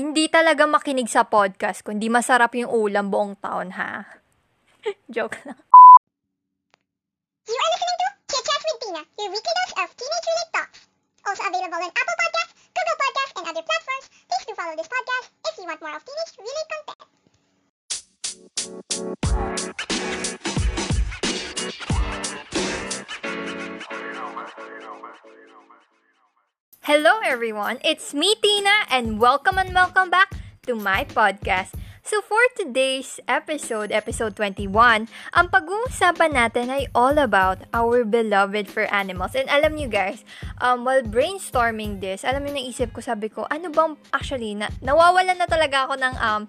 Hindi talaga makinig sa podcast kundi masarap yung ulam buong taon, ha? Joke lang. You are listening to Chit Chat with Tina, your weekly dose of teenage-related thoughts. Also available on Apple Podcasts, Google Podcasts, and other platforms. Please do follow this podcast if you want more of teenage-related content. Hello everyone, it's me Tina and welcome and welcome back to my podcast. So for today's episode, episode 21, ang pag-uusapan natin ay all about our beloved for animals. And alam nyo guys, um, while brainstorming this, alam nyo naisip ko, sabi ko, ano bang, actually, na, nawawalan na talaga ako ng um,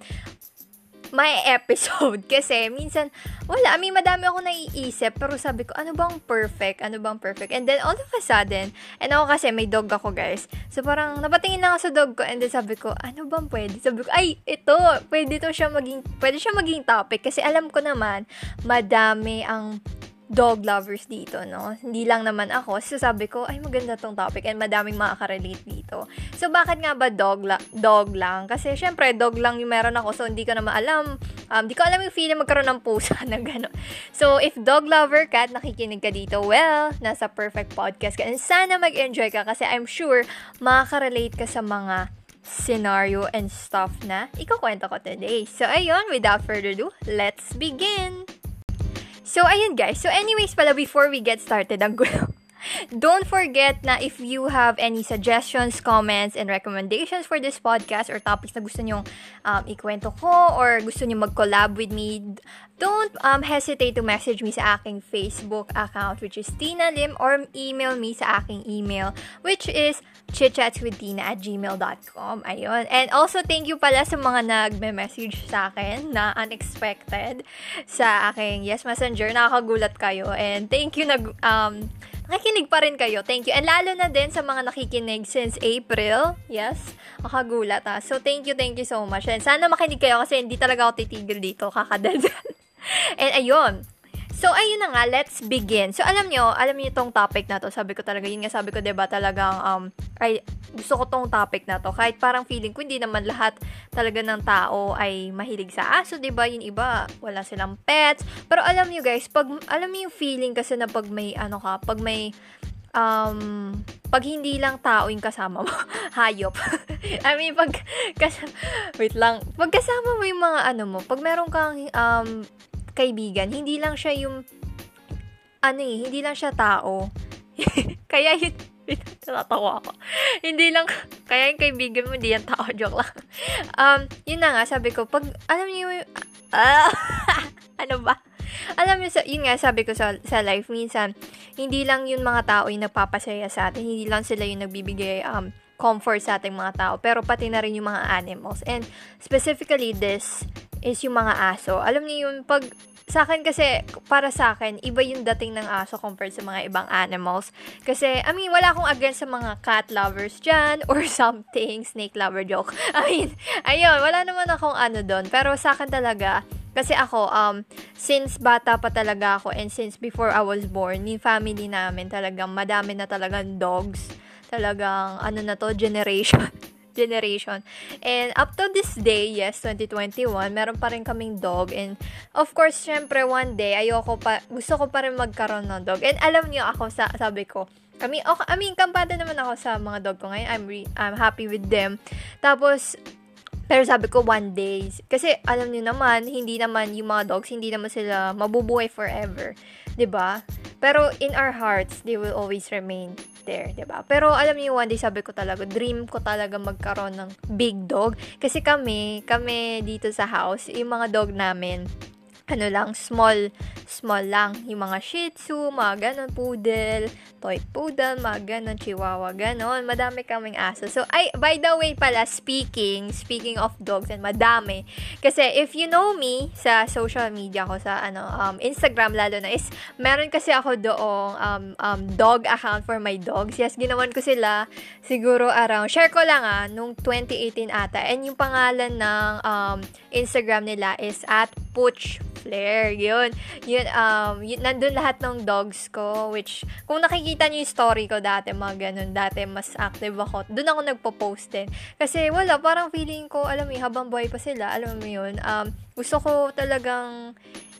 may episode. Kasi minsan wala, I mean madami ako naiisip pero sabi ko ano bang perfect, ano bang perfect? And then all of a sudden and ako kasi may dog ako guys. So parang napatingin na ako sa dog ko and then sabi ko ano bang pwede, sabi ko ay ito, pwede to siya maging pwede siya maging topic. Kasi alam ko naman madami ang dog lovers dito, no? Hindi lang naman ako. So, sabi ko, ay, maganda tong topic and madaming makaka-relate dito. So, bakit nga ba dog, la- dog lang? Kasi, syempre, dog lang yung meron ako. So, hindi ko naman alam. Um, di ko alam yung feeling magkaroon ng pusa na gano'n. So, if dog lover ka at nakikinig ka dito, well, nasa perfect podcast ka. And sana mag-enjoy ka kasi I'm sure makaka-relate ka sa mga scenario and stuff na ikukwento ko today. So, ayun, without further ado, let's begin! So, ayun guys. So, anyways pala, before we get started, ang gulo. Don't forget na if you have any suggestions, comments, and recommendations for this podcast or topics na gusto nyong um, ikwento ko or gusto nyo mag-collab with me, don't um, hesitate to message me sa aking Facebook account which is Tina Lim or email me sa aking email which is chitchatswithtina at gmail.com. Ayun. And also, thank you pala sa mga nagme-message sa akin na unexpected sa aking Yes Messenger. Nakakagulat kayo. And thank you nag, um, nakikinig pa rin kayo. Thank you. And lalo na din sa mga nakikinig since April. Yes. Makagulat ha. So, thank you, thank you so much. And sana makinig kayo kasi hindi talaga ako titigil dito. Kakadaldal. And ayun. So, ayun na nga, let's begin. So, alam nyo, alam nyo tong topic na to. Sabi ko talaga, yun nga sabi ko, diba, talagang, um, ay, gusto ko tong topic na to. Kahit parang feeling ko, hindi naman lahat talaga ng tao ay mahilig sa aso, diba? Yung iba, wala silang pets. Pero alam nyo guys, pag, alam nyo yung feeling kasi na pag may, ano ka, pag may, um, pag hindi lang tao yung kasama mo, hayop. I mean, pag, kas, wait lang, pag kasama mo yung mga ano mo, pag meron kang, um, kaibigan, hindi lang siya yung, ano eh, hindi lang siya tao. kaya yun, natatawa ako. hindi lang, kaya yung kaibigan mo, hindi yan tao, joke lang. Um, yun na nga, sabi ko, pag, alam niyo ah, ano ba? Alam niyo, yun nga, sabi ko sa, sa life, minsan, hindi lang yung mga tao yung nagpapasaya sa atin, hindi lang sila yung nagbibigay, um, comfort sa ating mga tao, pero pati na rin yung mga animals. And specifically, this is yung mga aso. Alam niyo yung pag sa akin kasi, para sa akin, iba yung dating ng aso compared sa mga ibang animals. Kasi, I mean, wala akong against sa mga cat lovers dyan or something, snake lover joke. I mean, ayun, wala naman akong ano doon. Pero sa akin talaga, kasi ako, um, since bata pa talaga ako and since before I was born, yung family namin talagang madami na talagang dogs. Talagang, ano na to, generation generation. And up to this day, yes, 2021, meron pa rin kaming dog. And of course, syempre, one day, ayoko pa, gusto ko pa rin magkaroon ng dog. And alam niyo ako, sa, sabi ko, I mean, okay, I mean, kampante naman ako sa mga dog ko ngayon. I'm, re, I'm happy with them. Tapos, pero sabi ko, one day. Kasi, alam niyo naman, hindi naman yung mga dogs, hindi naman sila mabubuhay forever. ba? Pero in our hearts, they will always remain there, 'di ba? Pero alam niyo one day sabi ko talaga, dream ko talaga magkaroon ng big dog kasi kami, kami dito sa house, yung mga dog namin, ano lang, small, small lang. Yung mga shih tzu, mga ganon, poodle, toy poodle, mga ganon, chihuahua, ganon. Madami kaming aso. So, ay, by the way pala, speaking, speaking of dogs, and madami. Kasi, if you know me, sa social media ko, sa, ano, um, Instagram lalo na, is, meron kasi ako doong, um, um, dog account for my dogs. Yes, ginawan ko sila, siguro around, share ko lang ah, nung 2018 ata. And yung pangalan ng, um, Instagram nila is at Pooch Flair. Yun. Yun, um, yun, nandun lahat ng dogs ko, which, kung nakikita niyo yung story ko dati, mga ganun, dati mas active ako. Doon ako nagpo-post din. Kasi wala, parang feeling ko, alam mo habang buhay pa sila, alam mo yun, um, gusto ko talagang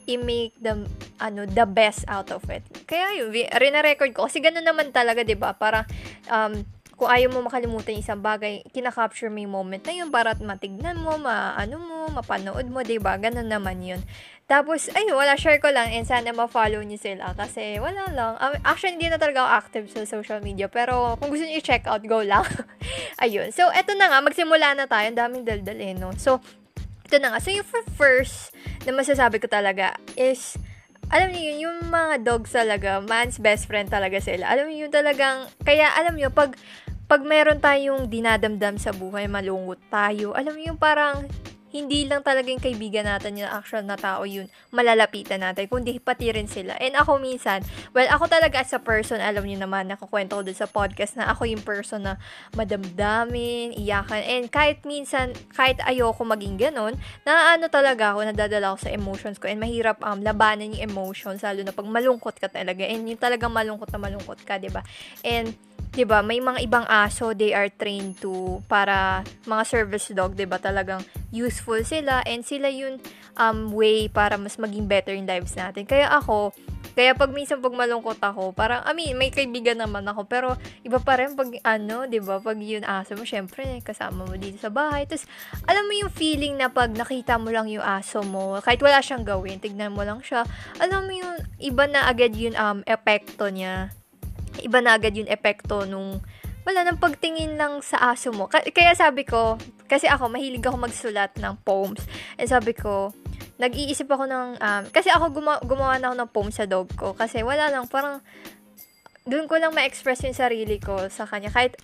i-make the, ano, the best out of it. Kaya yun, rina-record ko. Kasi ganun naman talaga, di ba? Para, um, kung ayaw mo makalimutan yung isang bagay, kinakapture mo yung moment na yun para matignan mo, maano mo, mapanood mo, ba diba? Ganun naman yun. Tapos, ayun, wala, share ko lang and sana ma-follow niyo sila kasi wala lang. Um, actually, hindi na talaga active sa social media pero kung gusto niyo i-check out, go lang. ayun. So, eto na nga, magsimula na tayo. Ang daming daldal eh, no? So, ito na nga. So, yung first na masasabi ko talaga is, alam niyo yun, yung mga dogs talaga, man's best friend talaga sila. Alam niyo yun talagang, kaya alam niyo, pag pag meron tayong dinadamdam sa buhay, malungkot tayo, alam mo yung parang hindi lang talaga yung kaibigan natin yung actual na tao yun, malalapitan natin, kundi pati rin sila. And ako minsan, well, ako talaga as a person, alam niyo naman, nakakwento ko dun sa podcast na ako yung person na madamdamin, iyakan, and kahit minsan, kahit ayoko maging ganun, na ano talaga ako, nadadala ako sa emotions ko, and mahirap um, labanan yung emotions, lalo na pag malungkot ka talaga, and yung talagang malungkot na malungkot ka, ba diba? And 'di ba, may mga ibang aso they are trained to para mga service dog, 'di ba, talagang useful sila and sila yung um way para mas maging better in lives natin. Kaya ako, kaya pag minsan pag malungkot ako, parang I mean, may kaibigan naman ako, pero iba pa rin pag ano, ba, pag yun aso mo, syempre kasama mo dito sa bahay. Tapos alam mo yung feeling na pag nakita mo lang yung aso mo, kahit wala siyang gawin, tignan mo lang siya, alam mo yung iba na agad yung um epekto niya iba na agad yung epekto nung wala nang pagtingin lang sa aso mo. Kaya sabi ko, kasi ako, mahilig ako magsulat ng poems. And sabi ko, nag-iisip ako ng, um, kasi ako gumawa, gumawa na ako ng poem sa dog ko. Kasi wala lang, parang, doon ko lang ma-express yung sarili ko sa kanya. Kahit,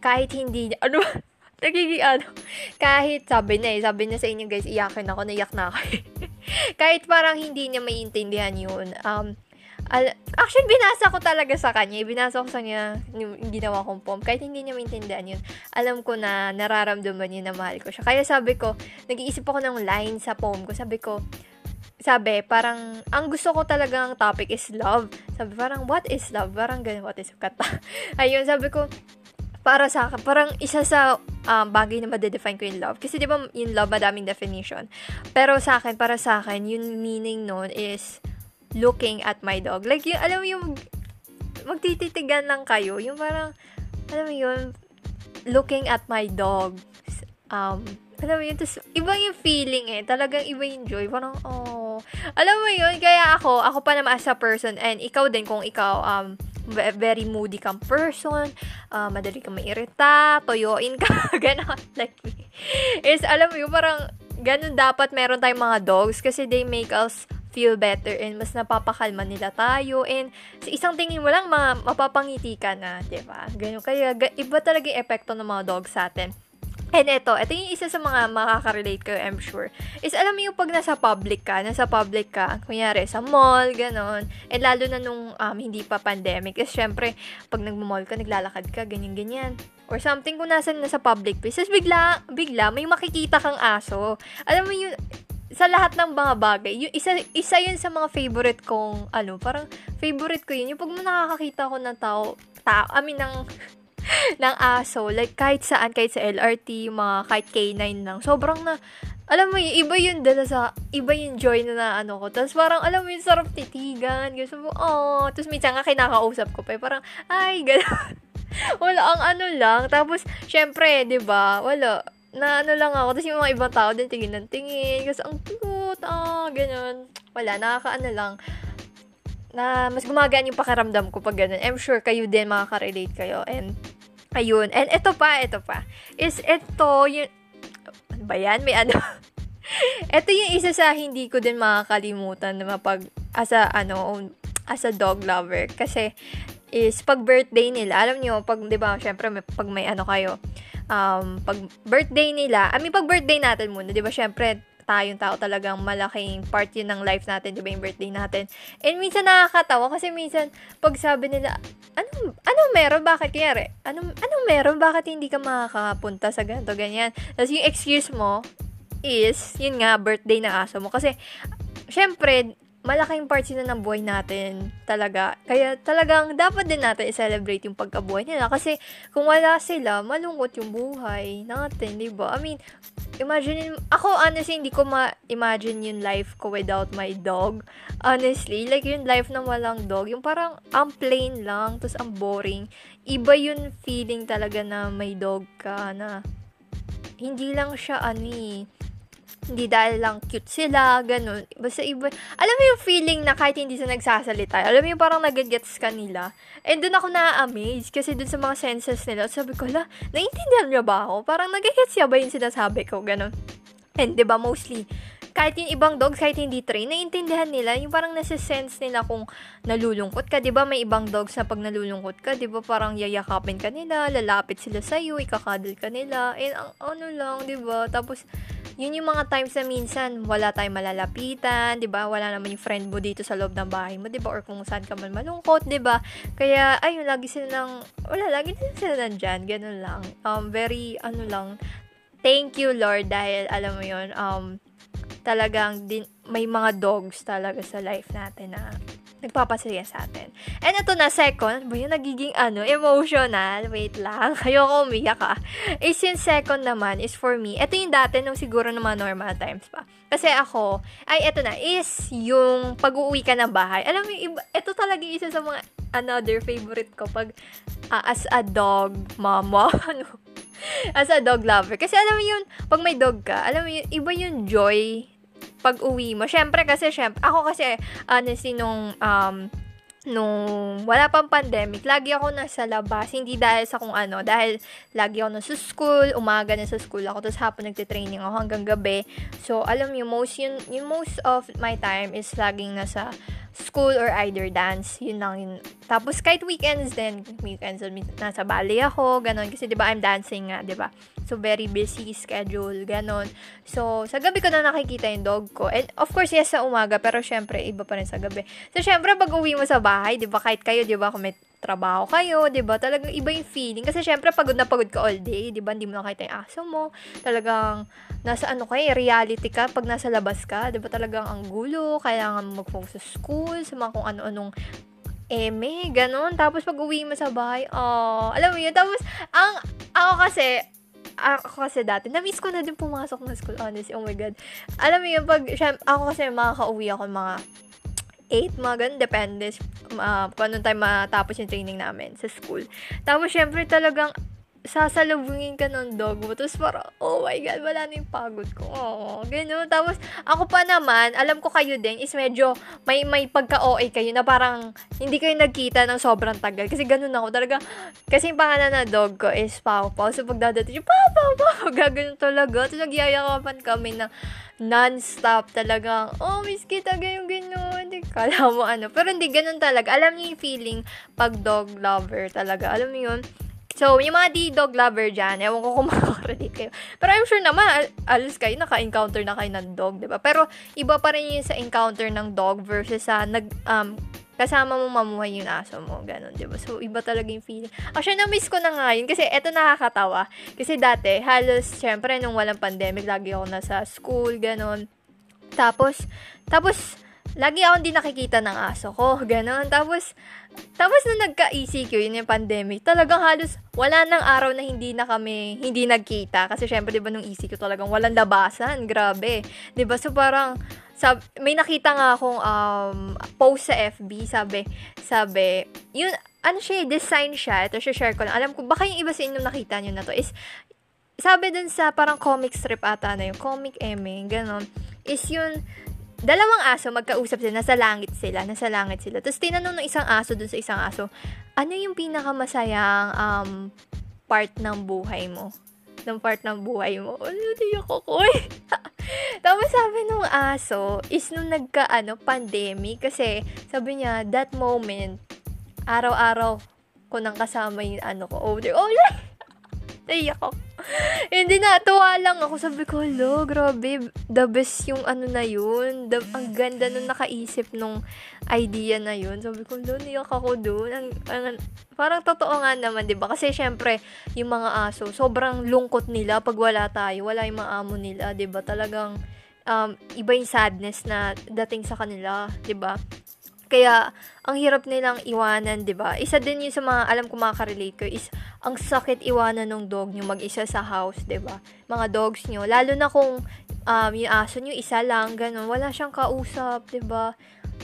kahit hindi, ano, nagiging ano, kahit sabi na eh, sabi na sa inyo guys, iyakin ako, naiyak na ako. kahit parang hindi niya maintindihan yun, um, Al- Actually, binasa ko talaga sa kanya. Binasa ko sa kanya yung ginawa kong poem. Kahit hindi niya maintindihan yun, alam ko na nararamdaman niya na mahal ko siya. Kaya sabi ko, nag-iisip ako ng line sa poem ko. Sabi ko, sabi, parang, ang gusto ko talagang topic is love. Sabi, parang, what is love? Parang ganun, what is kata? Ayun, sabi ko, para sa akin, parang isa sa um, bagay na madedefine ko yung love. Kasi di ba yung love, madaming definition. Pero sa akin, para sa akin, yung meaning nun is, looking at my dog. Like, yung, alam mo yung, magtititigan lang kayo. Yung parang, alam mo yun, looking at my dog. Um, alam mo yun, tapos, iba yung feeling eh. Talagang iba yung joy. Parang, oh. Alam mo yun, kaya ako, ako pa naman as a person, and ikaw din kung ikaw, um, very moody kang person, uh, madali kang mairita, toyoin ka, gano'n, like. Is, alam mo yun, parang, ganun dapat meron tayong mga dogs kasi they make us feel better and mas napapakalma nila tayo and sa isang tingin mo lang mga mapapangiti ka na, 'di ba? Ganyan kaya iba talaga yung epekto ng mga dogs sa atin. And ito, ito yung isa sa mga makaka-relate kayo, I'm sure. Is alam mo yung pag nasa public ka, nasa public ka, kunyari sa mall, ganon. And lalo na nung um, hindi pa pandemic, is syempre, pag nagmamall ka, naglalakad ka, ganyan-ganyan. Or something kung nasa, nasa public place. Tapos bigla, bigla, may makikita kang aso. Alam mo yun, sa lahat ng mga bagay, yung isa, isa yun sa mga favorite kong, ano, parang favorite ko yun. Yung pag nakakakita ko ng tao, tao, I mean, ng, ng aso, like kahit saan, kahit sa LRT, mga kahit K9 lang, sobrang na, alam mo yung iba yun dala sa, iba yung joy na, na ano ko. Tapos parang, alam mo yung sarap titigan, gusto mo, oh, tapos minsan nga kinakausap ko pa, eh, parang, ay, gano'n. wala ang ano lang. Tapos, syempre, 'di ba? Wala na ano lang ako. Tapos yung mga ibang tao din tingin ng tingin. Kasi ang cute, ah, ganyan. Wala, nakakaano lang. Na mas gumagaan yung pakiramdam ko pag ganun. I'm sure kayo din makaka-relate kayo. And, ayun. And ito pa, ito pa. Is ito, yung, ano ba yan? May ano. ito yung isa sa hindi ko din makakalimutan na mapag, as a, ano, as a dog lover. Kasi, is pag birthday nila, alam nyo, pag, di ba, syempre, may, pag may ano kayo, um, pag birthday nila, I mean, pag birthday natin muna, di ba, syempre, tayong tao talagang malaking part yun ng life natin, di ba, yung birthday natin. And minsan nakakatawa kasi minsan, pag sabi nila, anong, anong meron, bakit, kaya anong, anong meron, bakit hindi ka makakapunta sa ganito, ganyan. Tapos yung excuse mo is, yun nga, birthday na aso mo. Kasi, syempre, malaking part sila ng buhay natin talaga. Kaya talagang dapat din natin i-celebrate yung pagkabuhay nila. Kasi kung wala sila, malungkot yung buhay natin, di ba? I mean, imagine, ako honestly, hindi ko ma-imagine yung life ko without my dog. Honestly, like yung life na walang dog, yung parang ang plain lang, tapos ang boring. Iba yung feeling talaga na may dog ka na hindi lang siya ani eh, hindi dahil lang cute sila, ganun. Basta iba, alam mo yung feeling na kahit hindi sila nagsasalita, alam mo yung parang nagagets ka nila. And doon ako na-amaze kasi doon sa mga senses nila, sabi ko, la, naiintindihan niya ba ako? Parang nagagets siya ba yung sinasabi ko, ganun. And 'di ba mostly kahit yung ibang dogs, kahit hindi train, naiintindihan nila, yung parang nasa-sense nila kung nalulungkot ka, di ba may ibang dogs na pag nalulungkot ka, di ba parang yayakapin ka nila, lalapit sila sa'yo, ikakadal ka nila, and ang ano lang, di ba, tapos, yun yung mga times na minsan wala tayong malalapitan, 'di ba? Wala naman yung friend mo dito sa loob ng bahay mo, 'di ba? Or kung saan ka man malungkot, 'di ba? Kaya ayun, lagi sila nang wala, lagi sila sila nandiyan, ganun lang. Um very ano lang. Thank you Lord dahil alam mo 'yon, um talagang din, may mga dogs talaga sa life natin na nagpapasaya sa atin. And ito na, second, ba yung nagiging ano, emotional, wait lang, ayoko umiyak ah. Is yung second naman is for me, ito yung dati nung siguro ng mga normal times pa. Kasi ako, ay ito na, is yung pag-uwi ka ng bahay. Alam mo, ito talaga isa sa mga another favorite ko pag uh, as a dog mama, ano, as a dog lover. Kasi alam mo yun, pag may dog ka, alam mo yun, iba yung joy pag uwi mo. Syempre kasi, syempre, ako kasi, honestly, nung, um, nung wala pang pandemic, lagi ako nasa labas. Hindi dahil sa kung ano, dahil lagi ako nasa school, umaga na sa school ako, tapos hapon nagte-training ako hanggang gabi. So, alam mo, most, yun, yung most of my time is laging nasa school or either dance. Yun lang yun. Tapos kahit weekends din, weekends nasa ballet ako, ganun. Kasi 'di ba I'm dancing nga, 'di ba? So very busy schedule, ganun. So sa gabi ko na nakikita yung dog ko. And of course, yes sa umaga, pero syempre iba pa rin sa gabi. So syempre pag uwi mo sa bahay, 'di ba kahit kayo, 'di ba, kung may trabaho kayo, 'di ba? Talagang iba yung feeling kasi syempre pagod na pagod ka all day, 'di ba? Hindi mo nakita yung aso mo. Talagang nasa ano kay eh, reality ka pag nasa labas ka, 'di ba? Talagang ang gulo, kailangan mag-focus sa school, sa mga kung ano-anong eme, ganun. Tapos pag uwi mo sa bahay, oh, alam mo yun. Tapos, ang, ako kasi, ako kasi dati, na-miss ko na din pumasok ng school, honestly. Oh my God. Alam mo yun, pag, syempre, ako kasi makaka-uwi ako mga 8, mga ganun, depende uh, kung anong time matapos yung training namin sa school. Tapos, syempre, talagang sasalubungin ka ng dog mo. Tapos parang, oh my God, wala na yung pagod ko. Oh, ganun. Tapos, ako pa naman, alam ko kayo din, is medyo may, may pagka-OA kayo na parang hindi kayo nagkita ng sobrang tagal. Kasi ganun ako. Talaga, kasi yung pangalan na dog ko is Pau Pau. So, pag dadating siya, Pau Pau Pau, gagano'n talaga. Tapos, nagyayakapan kami ng non-stop talagang, oh, miss kita, ganyan, ganyan. Kala mo ano. Pero hindi, ganun talaga. Alam niyo yung feeling pag dog lover talaga. Alam mo yun? So, yung mga di-dog lover dyan, ewan ko kung makakarelate kayo. Pero I'm sure naman, al- alos kayo, naka-encounter na kayo ng dog, di ba? Pero, iba pa rin yung sa encounter ng dog versus sa nag, um, kasama mo mamuhay yung aso mo, ganun, di ba? So, iba talaga yung feeling. Actually, na-miss ko na nga yun, kasi eto nakakatawa. Kasi dati, halos, syempre, nung walang pandemic, lagi ako nasa school, ganun. Tapos, tapos, lagi ako hindi nakikita ng aso ko, ganun. Tapos, tapos nung nagka-ECQ, yun yung pandemic, talagang halos wala nang araw na hindi na kami, hindi nagkita. Kasi syempre, di ba, nung ECQ talagang walang labasan, grabe. Di ba, so parang, sab may nakita nga akong um, post sa FB, sabi, sabi, yun, ano siya, design siya, ito siya share ko lang. Alam ko, baka yung iba sa inyo nakita nyo na to, is, sabi dun sa parang comic strip ata na yung comic eme, ganon, is yun, dalawang aso magkausap sila, nasa langit sila, nasa langit sila. Tapos tinanong ng isang aso dun sa isang aso, ano yung pinakamasayang um, part ng buhay mo? ng part ng buhay mo. Ano, di ako ko Tapos sabi nung aso, is nung nagka, ano, pandemic, kasi sabi niya, that moment, araw-araw ko nang kasama yung ano ko there. Oh, Naiyak ako. Hindi na, tuwa lang ako. Sabi ko, lo, grabe, the best yung ano na yun. The, ang ganda nung nakaisip nung idea na yun. Sabi ko, lo, niyak ako doon. Ang, ang, parang totoo nga naman, di ba? Kasi syempre, yung mga aso, sobrang lungkot nila pag wala tayo. Wala yung mga nila, di ba? Talagang, um, iba yung sadness na dating sa kanila, 'di ba? Kaya, ang hirap nilang iwanan, 'di ba? Isa din yun sa mga, alam ko makaka-relate ko, is, ang sakit iwanan ng dog nyo mag-isa sa house, 'di ba? Mga dogs nyo. Lalo na kung, um, yung aso nyo, isa lang, ganun. Wala siyang kausap, 'di ba?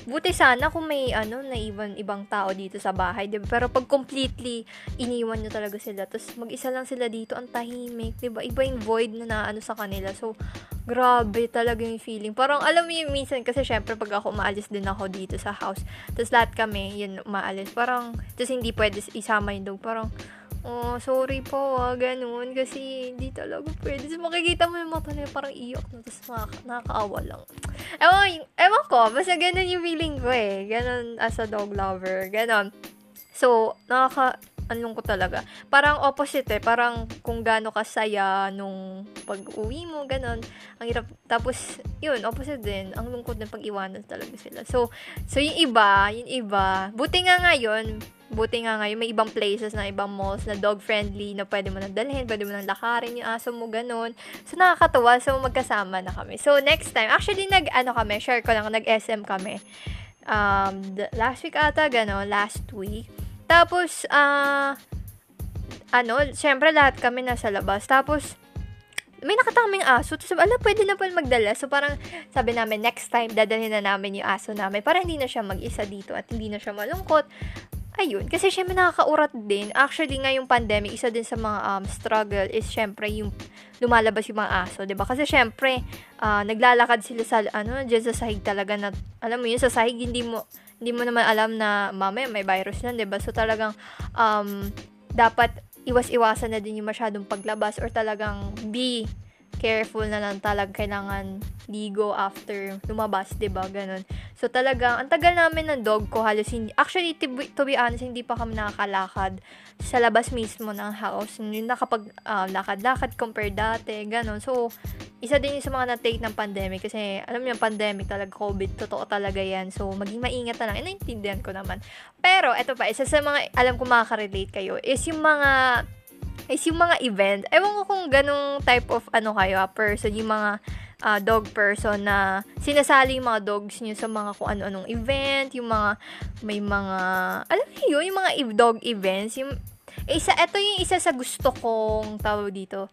Buti sana kung may ano, naiwan ibang tao dito sa bahay, 'di ba? Pero pag completely iniwan nyo talaga sila, tapos mag-isa lang sila dito, ang tahimik, 'di ba? Iba yung void na naano sa kanila. So, grabe talaga yung feeling. Parang alam mo yung minsan kasi syempre pag ako umaalis din ako dito sa house, tapos lahat kami, yun, umaalis. Parang, tapos hindi pwede isama yung dog. Parang, oh, sorry po, ah, ganun. Kasi, hindi talaga pwede. Tapos makikita mo yung mata niya, parang iyak na. Tapos nakaka- nakakaawa lang. Ewan, ewan ko, basta ganun yung feeling ko eh. Ganun as a dog lover. Ganun. So, nakaka, anong ko talaga. Parang opposite eh. Parang kung gaano kasaya nung pag-uwi mo, ganun. Ang hirap. Tapos, yun, opposite din. Ang lungkot ng pag-iwanan talaga sila. So, so yung iba, yung iba, buti nga ngayon, buti nga ngayon, may ibang places na ibang malls na dog-friendly na pwede mo nang dalhin, pwede mo nang lakarin yung aso mo, ganun. So, nakakatuwa. So, magkasama na kami. So, next time, actually, nag, ano kami, share ko lang, nag-SM kami. Um, last week ata, gano'n, last week. Tapos, ah, uh, ano, syempre lahat kami nasa labas. Tapos, may nakataming aso. Tapos, ala, pwede na pa magdala. So, parang sabi namin, next time, dadalhin na namin yung aso namin para hindi na siya mag-isa dito at hindi na siya malungkot. Ayun, kasi syempre nakakaurat din. Actually, ngayong pandemic, isa din sa mga um, struggle is syempre yung lumalabas yung mga aso, 'di ba? Kasi syempre, uh, naglalakad sila sa ano, diyan sa sahig talaga na alam mo yun sa sahig hindi mo hindi mo naman alam na mamaya may virus yan, 'di ba? So talagang um dapat iwas-iwasan na din yung masyadong paglabas or talagang be careful na lang talaga kailangan ligo after lumabas, 'di ba? Ganun. So talagang ang tagal namin ng dog ko halos hindi actually to be, to be honest hindi pa kami nakakalakad sa labas mismo ng house. Hindi nakapag uh, lakad-lakad compare dati, ganun. So isa din yung sa mga na-take ng pandemic kasi alam niyo pandemic talaga COVID totoo talaga yan so maging maingat na lang and naintindihan ko naman pero eto pa isa sa mga alam ko makaka-relate kayo is yung mga is yung mga event. Ewan ko kung ganong type of ano kayo, ah, person, yung mga uh, dog person na sinasali yung mga dogs nyo sa mga kung ano-anong event, yung mga, may mga, alam niyo yung mga dog events, yung, isa, ito yung isa sa gusto kong tawag dito,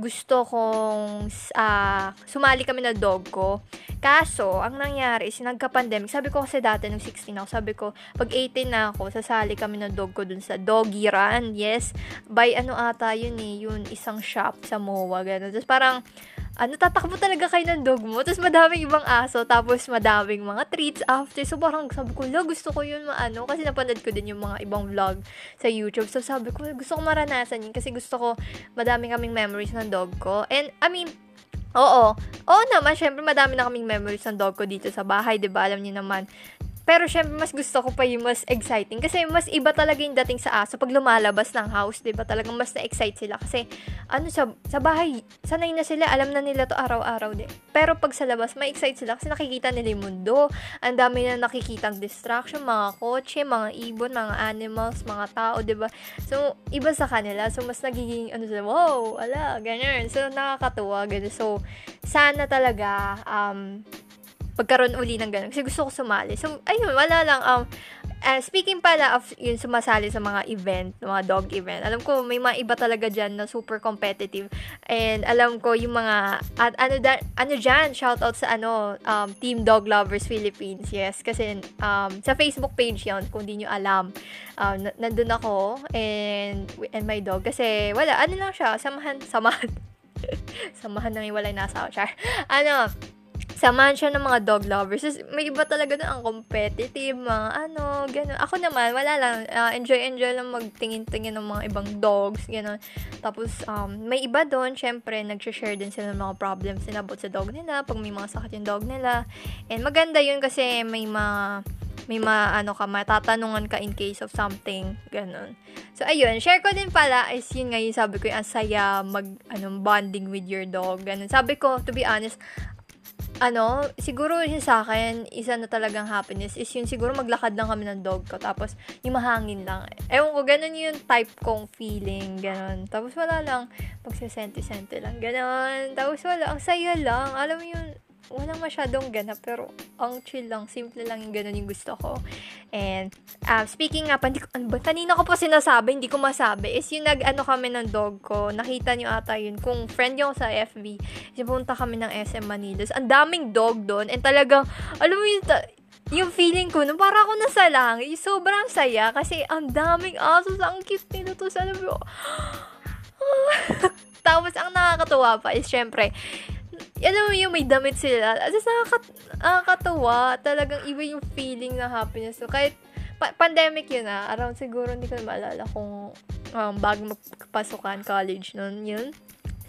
gusto kong uh, sumali kami na dog ko. Kaso, ang nangyari is nagka-pandemic. Sabi ko kasi dati nung 16 ako, sabi ko, pag 18 na ako, sasali kami ng dog ko dun sa doggy run. Yes, by ano ata yun eh, yun isang shop sa MOA, gano'n. Tapos parang, ano, tatakbo talaga kayo ng dog mo. Tapos madaming ibang aso, tapos madaming mga treats after. So parang sabi ko, la, gusto ko yun maano. Kasi napanood ko din yung mga ibang vlog sa YouTube. So sabi ko, gusto ko maranasan yun. Kasi gusto ko, madami kaming memories ng dog ko. And, I mean, Oo. Oo naman, syempre madami na kaming memories ng dog ko dito sa bahay, 'di ba? Alam niyo naman. Pero syempre mas gusto ko pa yung mas exciting kasi mas iba talaga yung dating sa aso pag lumalabas ng house, 'di ba? Talagang mas na-excite sila kasi ano sa sa bahay, sanay na sila, alam na nila to araw-araw din. Pero pag sa labas, may excite sila kasi nakikita nila yung mundo. Ang dami na nakikitang distraction, mga kotse, mga ibon, mga animals, mga tao, 'di ba? So iba sa kanila. So mas nagiging ano sila, wow, ala, ganyan. So nakakatuwa, ganyan. So sana talaga um pagkaroon uli ng ganun. Kasi gusto ko sumali. So, ayun, wala lang. Um, uh, speaking pala of yun sumasali sa mga event, mga dog event, alam ko may mga iba talaga dyan na super competitive. And alam ko yung mga, at ano, da, ano dyan, shout out sa ano, um, Team Dog Lovers Philippines. Yes, kasi um, sa Facebook page yon kung di nyo alam. Um, nandun ako and, and my dog. Kasi wala, ano lang siya, samahan, samahan. samahan ng iwalay nasa ako, char. Ano, samahan siya ng mga dog lovers. May iba talaga doon ang competitive, mga ano, gano'n. Ako naman, wala lang. Uh, enjoy, enjoy lang magtingin-tingin ng mga ibang dogs, gano'n. Tapos, um, may iba doon, syempre, nag-share din sila ng mga problems nila sa dog nila, pag may mga sakit yung dog nila. And maganda yun kasi may mga may ma ano ka matatanungan ka in case of something ganun. So ayun, share ko din pala is yun nga yung sabi ko yung ang saya mag ano bonding with your dog ganun. Sabi ko to be honest, ano, siguro yun sa akin, isa na talagang happiness is yun siguro maglakad lang kami ng dog ko. Tapos, yung mahangin lang. Ewan ko, ganun yung type kong feeling. Ganun. Tapos, wala lang. Pagsisente-sente lang. Ganun. Tapos, wala. Ang saya lang. Alam mo yun, walang masyadong ganap, pero ang chill lang, simple lang yung ganun yung gusto ko. And, um, speaking nga, pa, hindi ko, ano ba, kanina ko pa sinasabi, hindi ko masabi, is yung nag-ano kami ng dog ko, nakita nyo ata yun, kung friend yung sa FB, pumunta kami ng SM Manila. Ang daming dog doon, and talagang, alam mo yung, ta- yung feeling ko, nung para ako nasa langit, sobrang saya, kasi ang daming aso, ang cute nila to, sa alam mo, Tapos, ang nakakatuwa pa is, syempre, alam mo yung may damit sila. At nakakat- nakakatuwa. Talagang iba yung feeling na happiness. So, kahit pa- pandemic yun ah. Around siguro, hindi ko na maalala kung um, bago magpasukan college nun yun.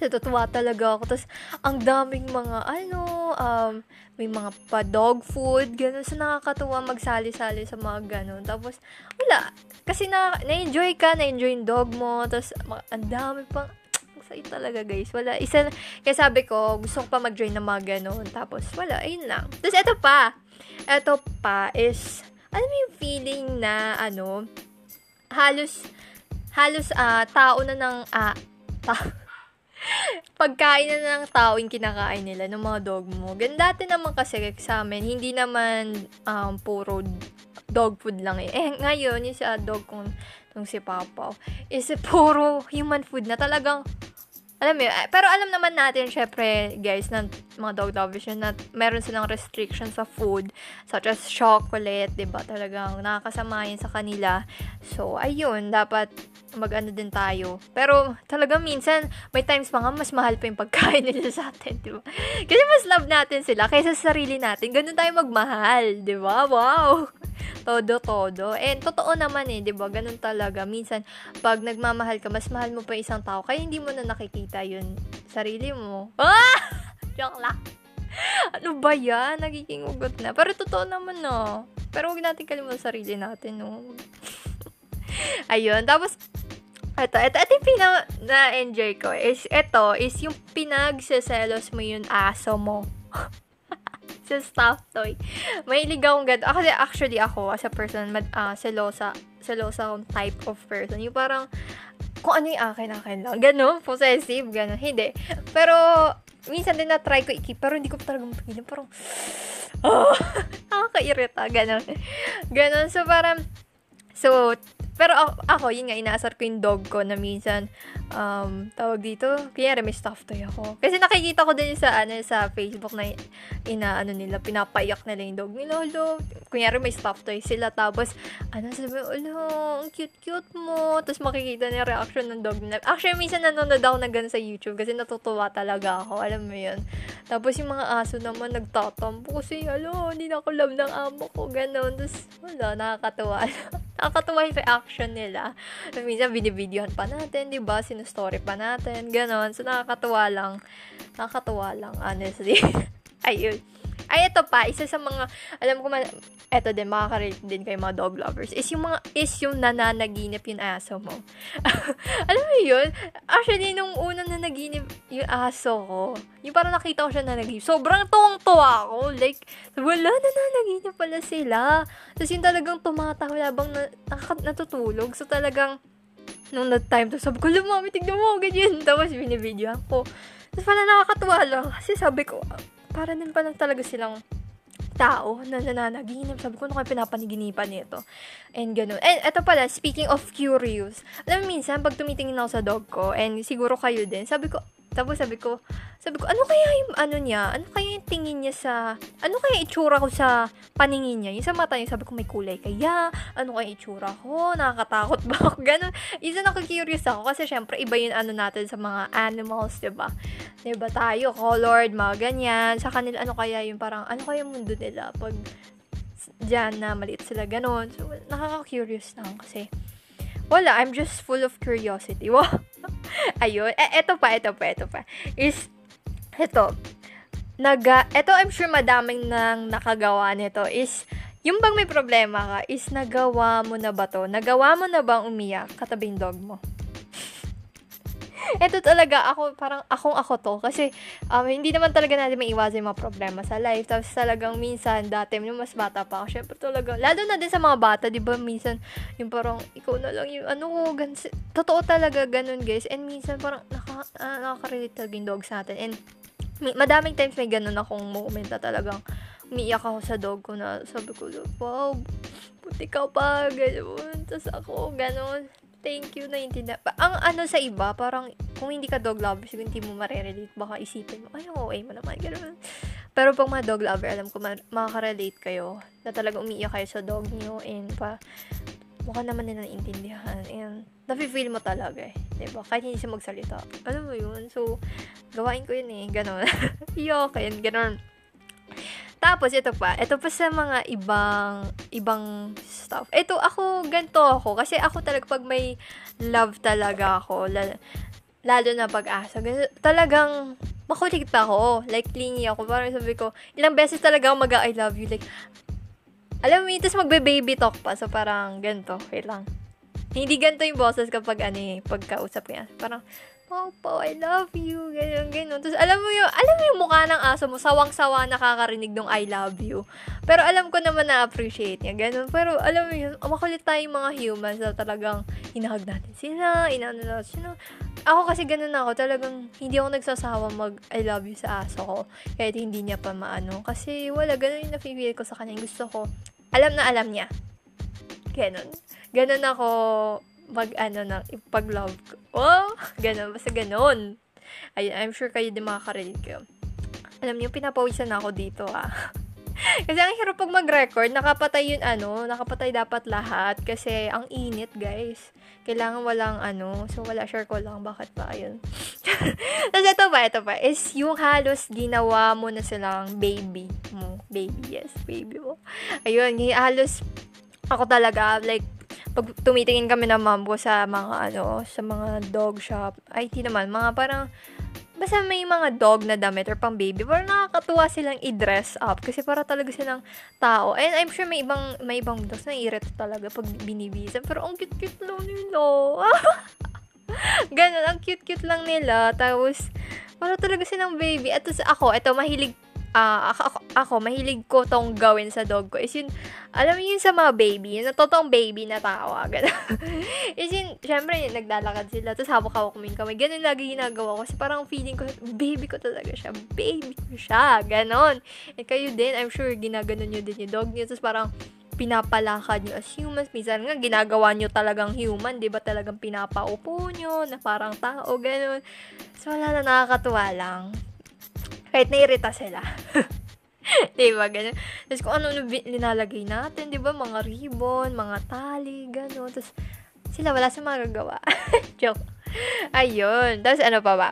So, tutuwa talaga ako. Tapos, ang daming mga, ano, um, may mga pa-dog food, gano'n. So, nakakatuwa magsali-sali sa mga gano'n. Tapos, wala. Kasi na, na-enjoy ka, na-enjoy yung dog mo. Tapos, ang dami pang, Say talaga guys. Wala. Isa, kaya sabi ko, gusto ko pa mag-join ng mga ganun. Tapos, wala. Ayun lang. Tapos, eto pa. Eto pa is, alam mo yung feeling na, ano, halos, halos, ah, uh, tao na ng, ah, uh, ta- pagkain na ng tao yung kinakain nila ng mga dog mo. Ganda dati naman kasi sa amin, hindi naman um, puro dog food lang eh. Eh, ngayon, yung sa dog kong, tong si Papa, is puro human food na talagang alam mo, eh, pero alam naman natin, syempre, guys, na mga dog yun, na meron silang restrictions sa food, such as chocolate, ba? Talagang nakakasama yun sa kanila. So, ayun, dapat mag-ano din tayo. Pero, talagang minsan, may times pa nga, mas mahal pa yung pagkain nila sa atin, di ba? Kasi mas love natin sila kaysa sa sarili natin. Ganun tayo magmahal, di ba? Wow! Todo-todo. And totoo naman eh, 'di ba? Ganun talaga. Minsan pag nagmamahal ka, mas mahal mo pa isang tao kaya hindi mo na nakikita 'yun sarili mo. Ah! Joke lang. Ano ba yan? Nagiging ugot na. Pero totoo naman, no. Pero huwag natin kalimutan sarili natin, no. Ayun. Tapos, ito, ito, ito yung pinag na-enjoy ko is, ito, is yung pinagseselos mo yung aso mo. sa stuffed toy. Mahilig akong ganito. Kasi actually ako, as a person, mad, uh, selosa, selosa akong type of person. Yung parang, kung ano yung akin, akin lang. Ganon, possessive, ganon. Hindi. Pero, minsan din na-try ko i-keep, pero hindi ko talaga mapigilan. Parang, oh, nakakairita, ganon. Ganon. So, parang, so, pero ako, yun nga, inaasar ko yung dog ko na minsan, um, tawag dito, kaya may stuffed toy ako. Kasi nakikita ko din sa, ano, sa Facebook na ina, ano nila, pinapayak nila yung dog nila, lolo. Kunyari may stuffed toy sila, tapos, ano, sabi, ulo, ang cute-cute mo. Tapos makikita niya reaction ng dog nila. Actually, minsan nanonood ako na ganun sa YouTube kasi natutuwa talaga ako, alam mo yun. Tapos yung mga aso naman nagtatampo kasi, alo, hindi na ako love ng amo ko, ganun. Tapos, wala, nakakatuwa. nakakatuwa yung reaction nila. Minsan, binibidyohan pa natin, di ba? Sinustory pa natin, ganon. So, nakakatuwa lang. Nakakatuwa lang, honestly. Ayun. Ay, ito pa, isa sa mga, alam ko man, ito din, makaka-relate din kay mga dog lovers, is yung mga, is yung nananaginip yung aso mo. alam mo yun? Actually, nung unang nanaginip yung aso ko, yung parang nakita ko siya nanaginip, sobrang tuwang-tuwa ako. Like, wala, nananaginip pala sila. Tapos yung talagang tumatawa habang na, natutulog. So talagang, nung that time, to sabi ko, lumami, tignan mo, ganyan. Tapos binibidyoan ko. Tapos pala nakakatuwa lang. Kasi sabi ko, para din pala talaga silang tao na nananaginip. Sabi ko, ano kayo pinapaniginipan nito? And ganun. And eto pala, speaking of curious, alam mo minsan, pag tumitingin ako sa dog ko, and siguro kayo din, sabi ko, tapos sabi ko, sabi ko, ano kaya yung ano niya? Ano kaya yung tingin niya sa, ano kaya itsura ko sa paningin niya? Yung sa mata niya, sabi ko, may kulay kaya? Ano kaya itsura ko? Nakakatakot ba ako? Ganon. Isa nakaka-curious ako kasi syempre, iba yung ano natin sa mga animals, ba diba? Diba tayo, colored, mga ganyan. Sa kanila, ano kaya yung parang, ano kaya yung mundo nila pag dyan na maliit sila, ganon. So, nakaka-curious lang kasi, wala, I'm just full of curiosity. Wow. Ayun. Eh, eto pa, eto pa, eto pa. Is, eto. Naga, eto I'm sure madaming nang nakagawa nito is, yung bang may problema ka, is nagawa mo na ba to? Nagawa mo na bang umiyak katabing dog mo? Ito talaga, ako, parang akong ako to. Kasi, um, hindi naman talaga natin maiwasan yung mga problema sa life. Tapos talagang minsan, dati, yung mas bata pa ako, syempre talaga, lalo na din sa mga bata, di ba, minsan, yung parang, ikaw na lang yung, ano ko, gans, totoo talaga, ganun, guys. And minsan, parang, naka, uh, nakaka-relate talaga yung dogs natin. And, may, madaming times may ganun akong moment na talagang umiiyak ako sa dog ko na sabi ko, wow, buti ka pa, ganun. Tapos ako, ganun. Thank you, naiintindihan. Ang ano sa iba, parang kung hindi ka dog lover, siguro hindi mo marerelate, baka isipin mo, ay, OA mo naman, ganun. Pero pag mga dog lover, alam ko, ma- makaka-relate kayo na talaga umiiyak kayo sa dog niyo and pa, mukha naman nila naiintindihan and nafe-feel mo talaga eh. Diba? Kahit hindi siya magsalita. Alam mo yun? So, gawain ko yun eh. Ganon. Iyokin. Ganon. Tapos, ito pa. Ito pa sa mga ibang, ibang stuff. Ito, ako, ganito ako. Kasi ako talaga, pag may love talaga ako, lalo, lalo na pag-asa, talagang, makulit ako. Like, clingy ako. Parang sabi ko, ilang beses talaga ako mag-I love you. Like, alam mo, tapos magbe-baby talk pa. So, parang, ganito. Wait lang. Hindi ganito yung boses kapag, ano eh, pagkausap niya. Parang, oh, po, I love you, ganyan, ganyan. Tapos, alam mo yung, alam mo yung mukha ng aso mo, sawang-sawa nakakarinig ng I love you. Pero alam ko naman na-appreciate niya, ganun. Pero, alam mo yun, makulit tayong mga humans na talagang hinahag natin sila, inaano natin sila. Ako kasi ganun ako, talagang hindi ako nagsasawa mag I love you sa aso ko. Kahit hindi niya pa maano. Kasi wala, ganun yung nafe-feel ko sa kanya. Gusto ko, alam na alam niya. Ganun. Ganun ako mag ano ng pag love ko. Oh, ganun basta ganun. Ay, I'm sure kayo din makaka-relate kayo. Alam niyo, pinapawisan na ako dito ah. kasi ang hirap pag mag-record, nakapatay yun ano, nakapatay dapat lahat kasi ang init guys. Kailangan walang ano, so wala share ko lang bakit pa ayun. Tapos ito pa, ito pa, is yung halos ginawa mo na silang baby mo. Baby, yes, baby mo. Ayun, halos ako talaga, like, pag tumitingin kami ng mom ko sa mga ano, sa mga dog shop, ay di naman, mga parang, basta may mga dog na damit or pang baby, parang nakakatuwa silang i-dress up kasi para talaga silang tao. And I'm sure may ibang, may ibang dogs na irito talaga pag binibisa. Pero ang cute-cute lang nila. Ganun, ang cute-cute lang nila. Tapos, para talaga silang baby. At ako, ito, mahilig uh, ako, ako, mahilig ko tong gawin sa dog ko is yun, alam mo yun sa mga baby, yung totoong baby na tawa, gano'n. is yun, syempre, naglalakad sila, tapos hawak-hawak mo yung kamay, ganun lagi ginagawa ko, kasi parang feeling ko, baby ko talaga siya, baby ko siya, gano'n. And kayo din, I'm sure, ginaganon nyo din yung dog nyo, tapos parang, pinapalakad nyo as humans. Minsan nga, ginagawa nyo talagang human, di ba? Talagang pinapaupo nyo, na parang tao, ganun. So, wala na, nakakatuwa lang. Kahit nairita sila. di ba? Ganun. Tapos kung ano linalagay natin, di ba? Mga ribbon, mga tali, gano'n. Tapos sila wala sa magagawa. Joke. Ayun. Tapos ano pa ba?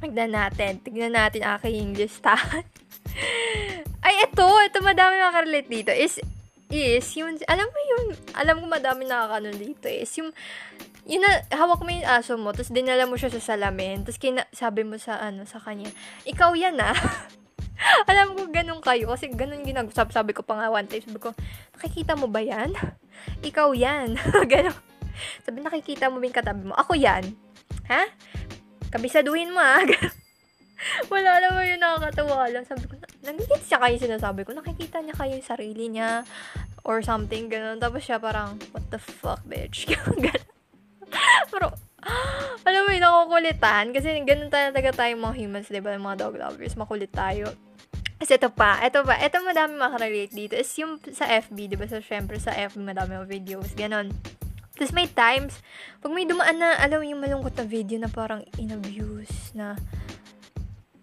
Tignan natin. Tignan natin aking listahan. Ay, ito. Ito madami makarelate dito. Is, is, yung, alam mo yung, alam ko madami nakakano dito. Is yung, yun na, hawak mo yung aso mo, tapos dinala mo siya sa salamin, tapos kina, sabi mo sa, ano, sa kanya, ikaw yan ah. Alam ko, ganun kayo, kasi ganun ginag, sabi, ko pa nga one time, sabi ko, nakikita mo ba yan? Ikaw yan. ganun. Sabi, nakikita mo yung katabi mo? Ako yan. Ha? Kabisaduhin mo ah. Wala alam mo yun, nakakatawa lang. Sabi ko, nagigit siya kayo sinasabi ko, nakikita niya kayo yung sarili niya, or something, ganun. Tapos siya parang, what the fuck, bitch? ganun. Pero, alam mo yun, nakukulitan. Kasi ganun talaga tayo mga humans, di ba? Mga dog lovers, makulit tayo. Kasi ito pa, ito pa, ito madami makarelate dito. Is yung sa FB, di ba? So, syempre sa FB, madami mga videos. Ganon. Tapos may times, pag may dumaan na, alam yung malungkot na video na parang in-abuse na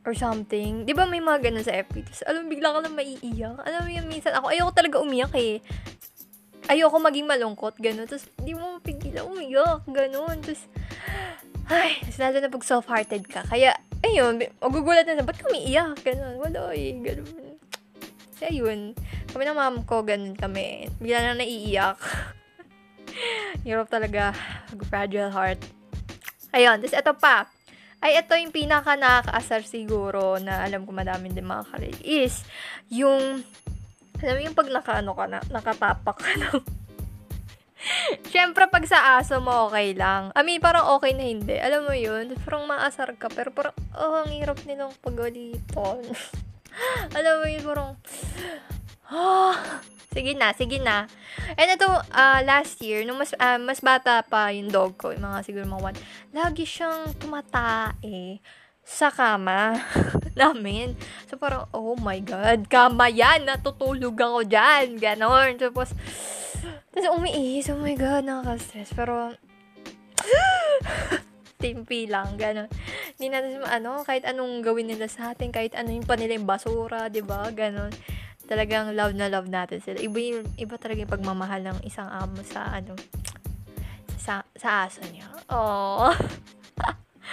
or something. Di ba may mga ganun sa FB? Tapos alam bigla ka lang maiiyak. Alam mo yung minsan, ako, ayoko talaga umiyak eh ayoko maging malungkot, gano'n. Tapos, hindi mo mapigilan umiyak, gano'n. Tapos, ay, lalo na pag soft-hearted ka. Kaya, ayun, magugulat na, ba't kami iyak? Gano'n, wala eh, gano'n. Kasi ayun, kami ng mom ko, gano'n kami. Bigla na naiiyak. Hirap talaga, fragile heart. Ayun, tapos ito pa. Ay, ito yung pinaka nakakaasar siguro na alam ko madami din mga is yung alam mo yung pag nakaano ka na, nakatapak ka na. Siyempre, pag sa aso mo, okay lang. I mean, parang okay na hindi. Alam mo yun? Parang maasar ka. Pero parang, oh, ang hirap nilang pagaliton. Alam mo yun, parang, oh, sige na, sige na. And ito, uh, last year, nung mas, uh, mas bata pa yung dog ko, yung mga siguro mga one, lagi siyang tumatae sa kama. namin. So, parang, oh my God, kama yan, natutulog ako dyan, ganon. Tapos, tapos umiihis, oh my God, nakaka-stress. Pero, timpi lang, gano'n. Hindi natin, ano, kahit anong gawin nila sa atin, kahit ano yung pa nila yung basura, di ba Gano'n. Talagang love na love natin sila. Iba, yung, iba talaga yung pagmamahal ng isang amo sa, ano, sa, sa aso niya. Oh.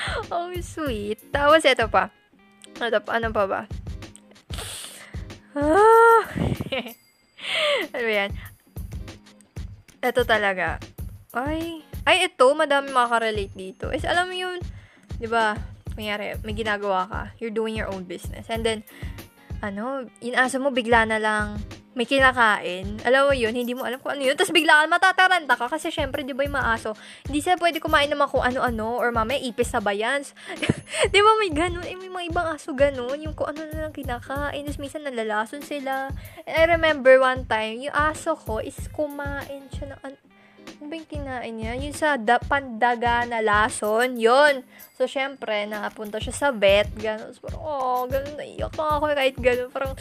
oh, sweet. Tapos, ito pa. Ito pa, ano pa ba? Ah. ano yan? Ito talaga. Ay, ay, ito, madami makaka-relate dito. Is, alam mo yun, di ba, kunyari, may ginagawa ka, you're doing your own business, and then, ano, inasa mo, bigla na lang, may kinakain. Alam mo yun, hindi mo alam kung ano yun. Tapos biglaan matataranta ka kasi syempre, di ba yung maaso, hindi sila pwede kumain naman kung ano-ano or mamaya ipis sa bayans. di ba may ganun? Eh, may mga ibang aso ganun. Yung kung ano na lang kinakain. Tapos minsan nalalason sila. And I remember one time, yung aso ko is kumain siya ng ano ba yung kinain niya? Yung sa da, pandaga na lason, yon So, syempre, nakapunta siya sa vet, gano'n. So, parang, oh, gano'n, naiyak na ako kahit gano'n. Parang,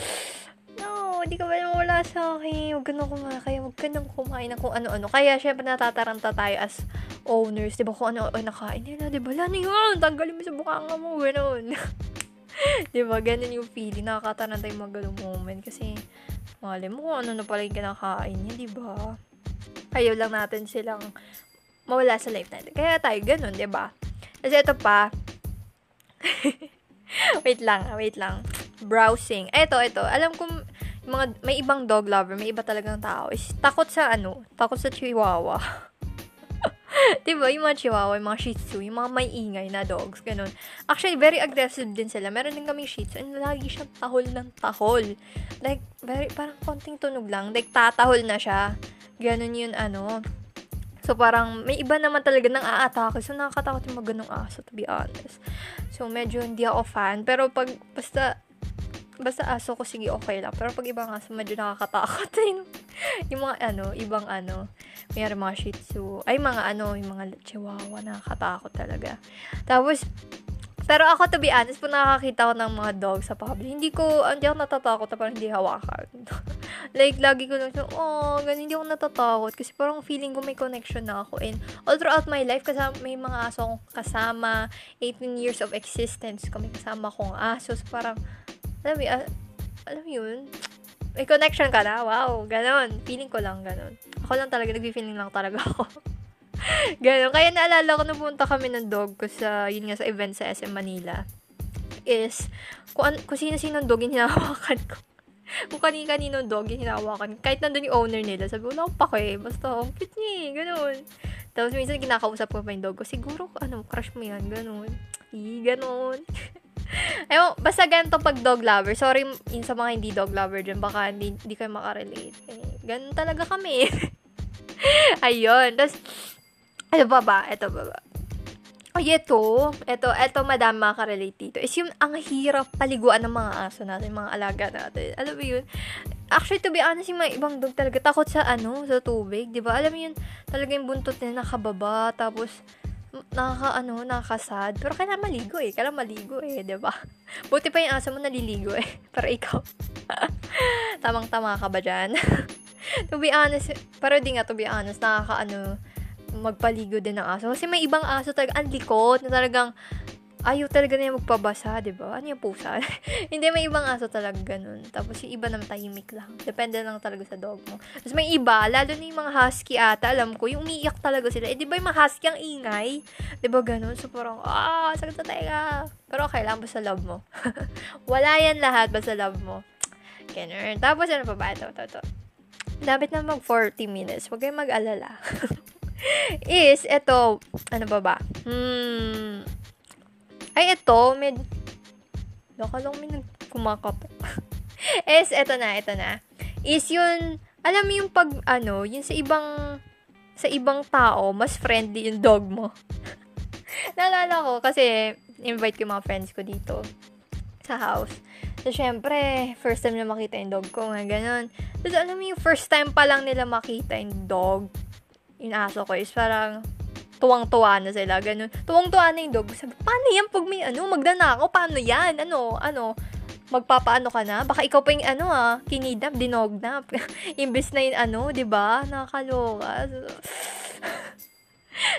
no, hindi ka ba wala sa akin? Huwag ka nang kumain. Kaya huwag ka nang kumain ng kung ano-ano. Kaya, syempre, natataranta tayo as owners. Di ba, kung ano ay nakain nila. Di ba, lano yun? Tanggalin mo sa bukanga mo. Gano'n. di ba, ganun yung feeling. Nakakataranta yung mga ganung moment. Kasi, mali mo kung ano na pala yung kinakain niya, di ba? ayaw lang natin silang mawala sa life natin. Kaya tayo ganun, di ba? Kasi ito pa, wait lang, wait lang. Browsing. Ito, ito. Alam ko, mga, may ibang dog lover, may iba talagang tao, is takot sa ano, takot sa chihuahua. diba? Yung mga chihuahua, yung mga shih tzu, yung mga may ingay na dogs, ganun. Actually, very aggressive din sila. Meron din kaming shih tzu, and lagi siyang tahol ng tahol. Like, very, parang konting tunog lang. Like, tatahol na siya. Ganon yun, ano. So, parang, may iba naman talaga nang aatake. So, nakakatakot yung mga ganong aso, to be honest. So, medyo hindi ako fan. Pero, pag, basta, basta aso ko, sige, okay lang. Pero, pag ibang aso, medyo nakakatakot. yung, yung mga, ano, ibang, ano, may mga shih tzu. Ay, mga, ano, yung mga chihuahua, nakakatakot talaga. Tapos, pero ako, to be honest, po nakakita ko ng mga dog sa public, hindi ko, hindi ako natatakot na parang hindi hawakan. like, lagi ko lang siya, oh, ganun, hindi ako natatakot. Kasi parang feeling ko may connection na ako. And all throughout my life, kasi may mga aso akong kasama, 18 years of existence ko, may kasama akong aso. So, parang, alam mo, uh, alam mo yun, may connection ka na, wow, ganun. Feeling ko lang ganun. Ako lang talaga, nag-feeling lang talaga ako. Ganun. Kaya naalala ko, napunta kami ng dog ko sa, yun nga, sa event sa SM Manila. Is, kung, kung sino-sino dog yung hinahawakan ko. kung kani-kanino dog yung hinahawakan. Kahit nandun yung owner nila, sabi ko, wala akong pake. Basta, ang cute niya eh. Ganun. Tapos minsan kinakausap ko pa yung dog ko, siguro, ano, crush mo yan. Ganun. Ii, ganun. Ewan, basta ganito pag dog lover. Sorry in sa mga hindi dog lover dyan. Baka hindi, hindi kayo makarelate. Eh, ganun talaga kami. Ayun. Tapos, ano ba ba? Ito ba ba? Ay, ito. Ito, ito, madami makaka-relate dito. Is yung, ang hirap paliguan ng mga aso natin, mga alaga natin. Alam mo yun? Actually, to be honest, yung mga ibang dog talaga takot sa ano, sa tubig. Ba Alam mo yun, talaga yung buntot nila nakababa, tapos, nakaka, ano, nakakasad. Pero kailangan maligo eh. Kailangan maligo eh, ba Buti pa yung aso mo naliligo eh. Pero ikaw, tamang-tama ka ba dyan? to be honest, pero di nga, to be honest, nakaka, ano, magpaligo din ng aso. Kasi may ibang aso talaga, ang likot, na talagang, ayaw talaga na magpabasa, di ba? Ano yung pusa? Hindi, may ibang aso talaga ganun. Tapos yung iba naman tahimik lang. Depende lang talaga sa dog mo. Tapos may iba, lalo na yung mga husky ata, alam ko, yung umiiyak talaga sila. Eh, di ba yung mga husky ang ingay? Di ba ganun? So parang, ah, sakit sa teka. Pero okay lang, basta love mo. Wala yan lahat, basta love mo. Ganun. Tapos ano pa ba? Ito, ito, ito. Dapat na mag 40 minutes. Huwag kayong mag-alala. is, eto, ano ba ba? Hmm, ay, eto, med, baka lang may nagkumakatok. is, eto na, eto na. Is yun, alam mo yung pag, ano, yun sa ibang, sa ibang tao, mas friendly yung dog mo. Naalala ko, kasi, invite ko yung mga friends ko dito sa house. So, syempre, first time na makita yung dog ko, nga ganun. Tapos, alam mo yung first time pa lang nila makita yung dog, yung aso ko is parang, tuwang-tuwa na sila, ganun. Tuwang-tuwa na yung dog. Sabi, paano yan pag may ano, magdanakaw? Paano yan? Ano, ano, magpapaano ka na? Baka ikaw pa yung ano ah, kinidnap, dinognap. Imbes na yung ano, di ba? Nakakaloka.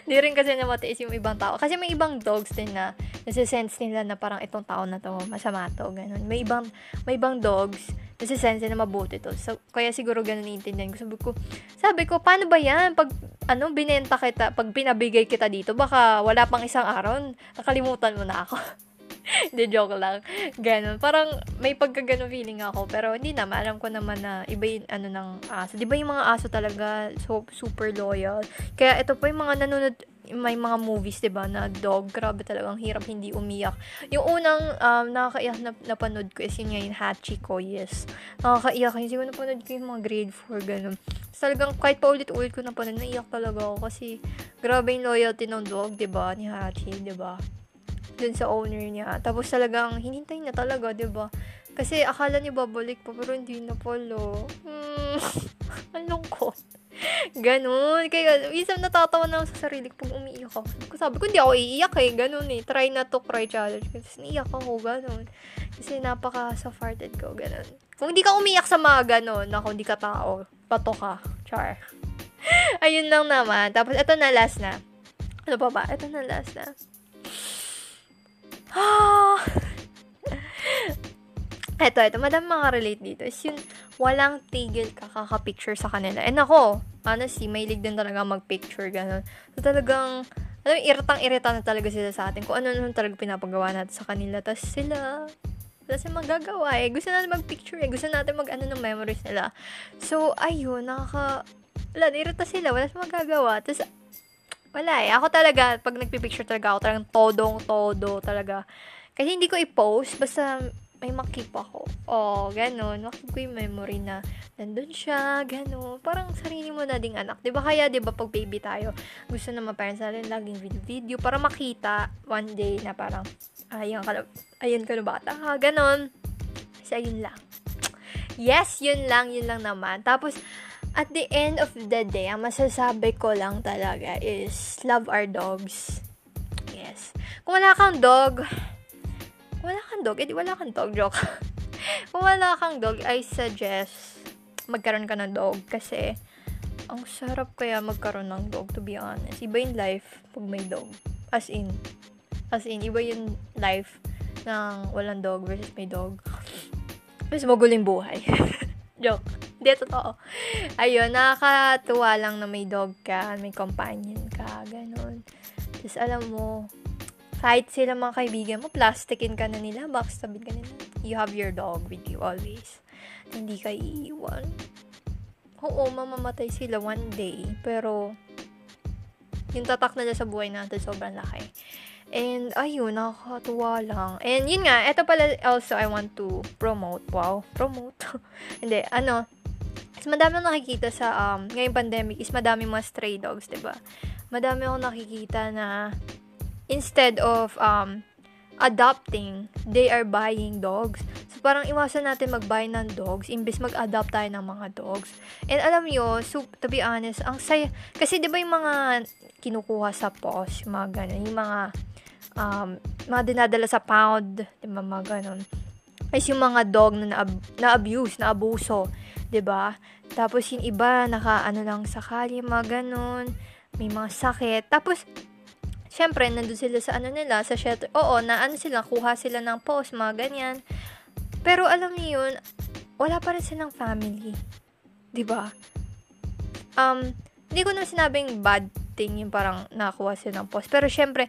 Di rin kasi na matiis yung ibang tao. Kasi may ibang dogs din na nasa-sense nila na parang itong tao na to, masama to, ganun. May ibang, may ibang dogs, nasa-sense na mabuti to. So, kaya siguro ganun iintindihan ko. Sabi ko, sabi ko, paano ba yan? Pag, ano, binenta kita, pag pinabigay kita dito, baka wala pang isang araw, nakalimutan mo na ako. Hindi, joke lang. Ganon. Parang may pagkaganon feeling ako. Pero hindi naman. Alam ko naman na iba yung ano ng aso. Di ba yung mga aso talaga so, super loyal? Kaya ito po yung mga nanonood may mga movies, 'di ba, na dog, grabe talagang hirap hindi umiyak. Yung unang um, nakakaiyak na napanood ko is yun nga yung Hachiko, yes. Nakakaiyak yun. Siguro napanood ko yung mga grade 4, ganun. Tapos talagang kahit pa ulit-ulit ko napanood, naiyak talaga ako kasi grabe yung loyalty ng dog, 'di ba, ni Hachi, 'di ba? dun sa owner niya. Tapos talagang hinintay na talaga, 'di ba? Kasi akala niya babalik pa, pero hindi na pala. Hmm, ang lungkot. Ganun. Kaya, minsan natatawa na ako sa sarili pag umiiyak ako. Sabi ko, hindi ako iiyak eh. Ganun eh. Try not to cry challenge. Kasi niiyak ako, ganun. Kasi napaka-sufferted ko, ganun. Kung hindi ka umiyak sa mga ganun, ako hindi ka tao, pato ka. Char. Ayun lang naman. Tapos, ito na last na. Ano pa ba? Ito na last na. eto, eto, madam relate dito is yun, walang tigil ka kakapicture sa kanila. And ako, honestly, may lig din talaga mag-picture, ganun. So, talagang, alam mo, iritang-irita na talaga sila sa atin. Kung ano nung talaga pinapagawa natin sa kanila. Tapos sila, silang magagawa eh. Gusto natin mag-picture eh. Gusto natin mag-ano ng memories nila. So, ayun, nakaka, wala, irita sila. Wala silang magagawa. Tapos, wala eh. Ako talaga, pag nagpipicture talaga ako, talagang todong-todo talaga. Kasi hindi ko i-post, basta may makip ako. oh, ganun. Makip ko yung memory na nandun siya, ganun. Parang sarili mo na ding anak. Ba kaya, di ba, pag baby tayo, gusto na ma-parents natin laging video-video para makita one day na parang, ayun ka, ayun ka na bata ha, ganun. Kasi ayun lang. Yes, yun lang, yun lang naman. Tapos, at the end of the day, ang masasabi ko lang talaga is love our dogs. Yes. Kung wala kang dog, wala kang dog, edi wala kang dog, joke. Kung wala kang dog, I suggest magkaroon ka ng dog kasi ang sarap kaya magkaroon ng dog to be honest. Iba yung life pag may dog. As in, as in, iba yung life ng walang dog versus may dog. Mas maguling buhay. Joke. Hindi, totoo. Ayun, nakakatuwa lang na may dog ka, may companion ka, ganun. Tapos alam mo, kahit sila mga kaibigan mo, plastikin ka na nila, backstabin ka nila. You have your dog with you always. Hindi ka iiwan. Oo, mamamatay sila one day, pero yung tatak nila sa buhay natin sobrang laki. And, ayun, nakakatuwa lang. And, yun nga, ito pala also I want to promote. Wow, promote. Hindi, ano, is madami nakikita sa, um, ngayong pandemic is madami mga stray dogs, ba diba? Madami akong nakikita na instead of, um, adopting, they are buying dogs. So, parang iwasan natin mag-buy ng dogs, imbes mag-adopt tayo ng mga dogs. And alam nyo, so, to be honest, ang saya, kasi di ba yung mga kinukuha sa yung mga ganun, yung mga um, mga dinadala sa pound, di ba, mga ganun. Is yung mga dog na na-abuse, na abuso, di ba? Tapos yung iba, naka, ano lang, sakali, mga ganun, may mga sakit. Tapos, syempre, nandun sila sa ano nila, sa shelter. Oo, na ano sila, kuha sila ng post, mga ganyan. Pero alam niyo yun, wala pa rin silang family. ba? Um, hindi ko na sinabing bad thing yung parang nakuha sila ng post. Pero syempre,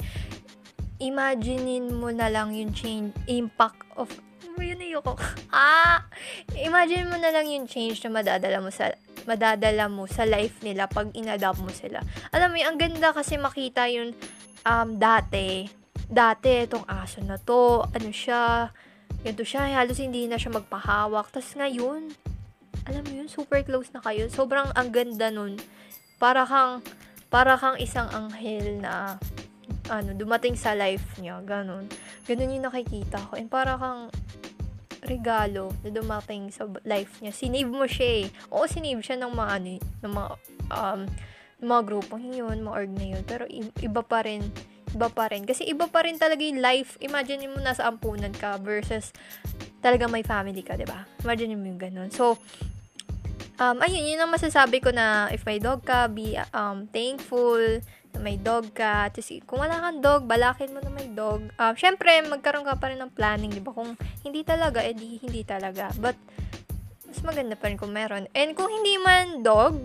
imaginein mo na lang yung change, impact of, yun ayoko. ah! Imagine mo na lang yung change na madadala mo sa, madadala mo sa life nila pag inadapt mo sila. Alam mo ang ganda kasi makita yung, um, dati, dati, itong aso na to, ano siya, ganito siya, halos hindi na siya magpahawak. Tapos ngayon, alam mo yun, super close na kayo. Sobrang ang ganda nun. Para kang, para kang isang anghel na ano, dumating sa life niya, ganun. Ganun yung nakikita ko. And para kang regalo na dumating sa life niya. Sinave mo siya eh. Oo, sinave siya ng mga, ano, ng mga, um, mga grupong yun, mga org na yun. Pero iba pa rin, iba pa rin. Kasi iba pa rin talaga yung life. Imagine mo nasa ampunan ka versus talaga may family ka, 'di ba? Imagine mo yung ganun. So, um, ayun, yun ang masasabi ko na if may dog ka, be um, thankful na may dog ka. Tapos, kung wala kang dog, balakin mo na may dog. Um, Siyempre, magkaroon ka pa rin ng planning, di ba? Kung hindi talaga, edi hindi talaga. But, mas maganda pa rin kung meron. And kung hindi man dog,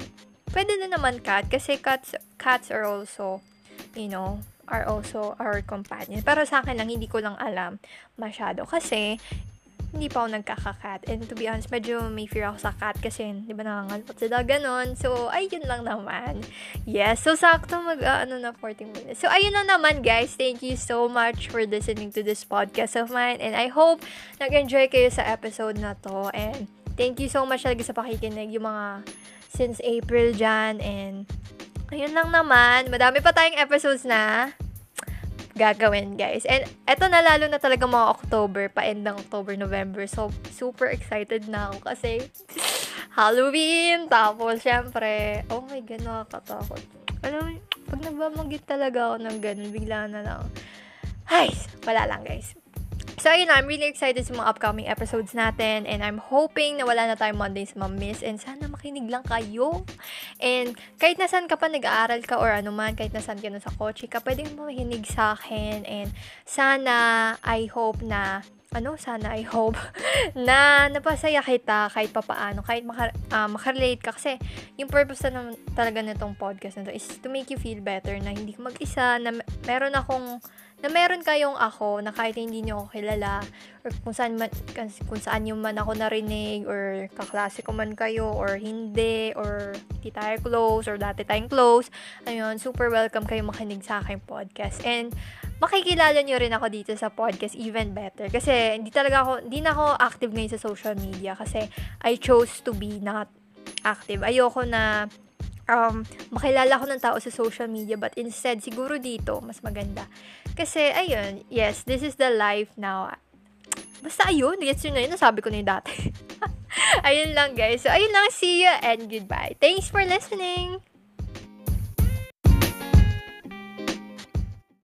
pwede na naman cat. Kasi cats, cats are also, you know, are also our companion. Pero sa akin lang, hindi ko lang alam masyado. Kasi, hindi pa ako nagkaka-cat. And to be honest, medyo may fear ako sa cat kasi, di ba, nangangalpot sila ganon. So, ayun lang naman. Yes, so sakto mag, uh, ano na, 40 minutes. So, ayun lang naman, guys. Thank you so much for listening to this podcast of mine. And I hope nag-enjoy kayo sa episode na to. And thank you so much talaga sa pakikinig. Yung mga since April dyan. And ayun lang naman. Madami pa tayong episodes na gagawin, guys. And eto na lalo na talaga mga October, pa end ng October, November. So, super excited na ako kasi Halloween! Tapos, syempre, oh my God, nakakatakot. Alam pag nagbabanggit talaga ako ng ganun, bigla na lang. Ay, wala lang, guys. So, ayun I'm really excited sa mga upcoming episodes natin and I'm hoping na wala na tayong Mondays ma-miss and sana makinig lang kayo. And kahit nasan ka pa nag-aaral ka or ano man, kahit nasan ka na sa kotse ka, pwedeng mahinig sa akin and sana I hope na ano, sana I hope na napasaya kita kahit papaano, kahit maka, uh, makarelate ka kasi yung purpose na talaga nitong podcast na to is to make you feel better na hindi ka mag-isa, na meron akong na meron kayong ako na kahit hindi niyo ako kilala or kung saan man, kung saan yung man ako narinig or kaklase ko man kayo or hindi or hindi tayo close or dati tayong close ayun super welcome kayo makinig sa aking podcast. And makikilala nyo rin ako dito sa podcast even better. Kasi hindi talaga ako hindi na ako active ngayon sa social media kasi I chose to be not active. Ayoko na um, makilala ko ng tao sa social media but instead, siguro dito, mas maganda. Kasi, ayun, yes, this is the life now. Basta ayun, gets yun na yun, nasabi ko na yung dati. ayun lang guys. So, ayun lang, see you and goodbye. Thanks for listening!